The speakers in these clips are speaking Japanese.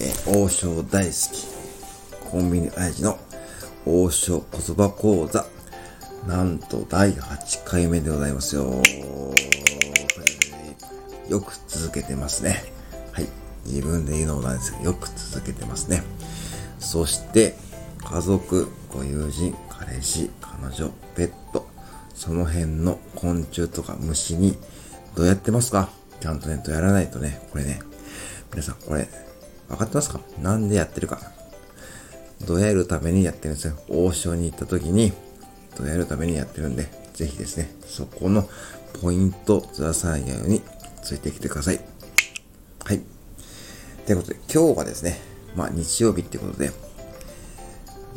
え王将大好き、コンビニ親父の王将言葉講座、なんと第8回目でございますよ。よく続けてますね。はい。自分で言うのもなんですけど、よく続けてますね。そして、家族、ご友人、彼氏、彼女、ペット、その辺の昆虫とか虫にどうやってますか？ちゃんとね、とやらないとね、これね、皆さんこれ、分かってますか？なんでやってるか？どやるためにやってるんですよ？王将に行った時に、どやるためにやってるんで、ぜひですね、そこのポイントずらさないようについてきてください。はい。ということで、今日はですね、まあ日曜日ってことで、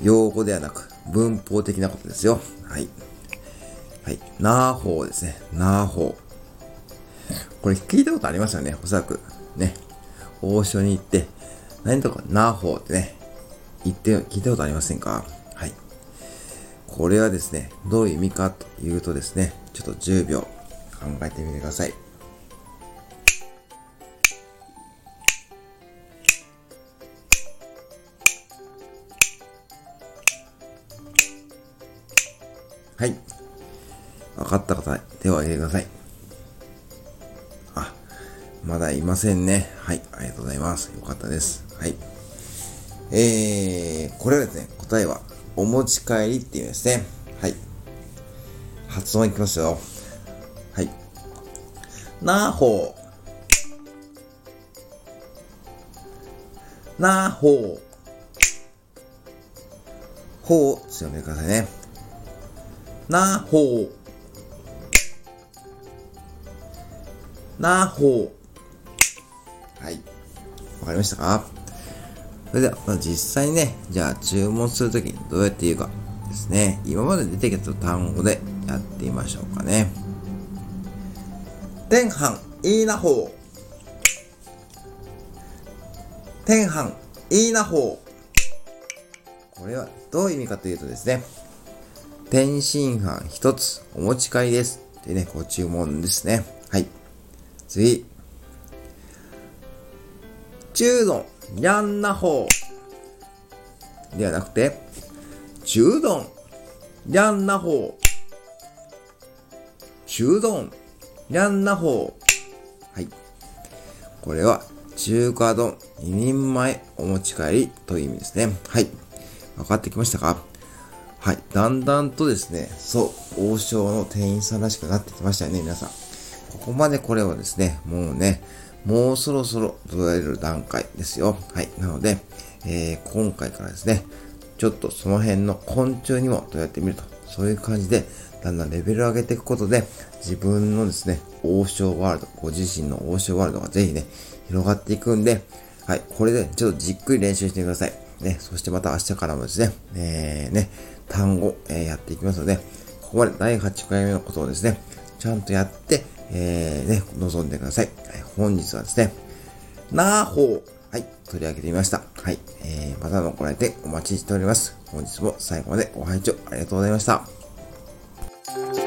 用語ではなく文法的なことですよ。はい。はい。なーほーですね。なーほー。これ聞いたことありますよね？おそらく。ね。王将に行って、何とかなーほーってね、言って、聞いたことありませんか？はい。これはですね、どういう意味かというとですね、ちょっと10秒考えてみてください。はい。分かった方、手を挙げてください。まだいませんね。はい、ありがとうございます。よかったです。はい。えー、これはですね、答えは、お持ち帰りっていうんですね。はい。発音いきますよ。はい。なほう。なほう。ほう、強めてくださいね。なほう。なほう。わかりましたか？それでは、まあ、実際にね、じゃあ注文するときにどうやって言うかですね。今まで出てきた単語でやってみましょうかね。天飯いいなほう。天飯いいなほう。これはどういう意味かというとですね。天津飯一つお持ち帰りです。ってね、ご注文ですね。はい。次。中丼、にゃんなほう。ではなくて、中丼、にゃんなほう。中丼、にゃんなほう。はい。これは、中華丼2人前お持ち帰りという意味ですね。はい。分かってきましたか？はい。だんだんとですね、そう、王将の店員さんらしくなってきましたよね、皆さん。ここまでこれはですね、もうね、もうそろそろ捉える段階ですよ。はい。なので、えー、今回からですね、ちょっとその辺の昆虫にもどうやってみると、そういう感じで、だんだんレベル上げていくことで、自分のですね、王将ワールド、ご自身の王将ワールドがぜひね、広がっていくんで、はい、これでちょっとじっくり練習してください。ね、そしてまた明日からもですね、えー、ね、単語、えー、やっていきますので、ここまで第8回目のことをですね、ちゃんとやって、えー、ね、望んでください。はい、本日はですね、なーほう。はい、取り上げてみました。はい、えー、またのご来店お待ちしております。本日も最後までご拝聴ありがとうございました。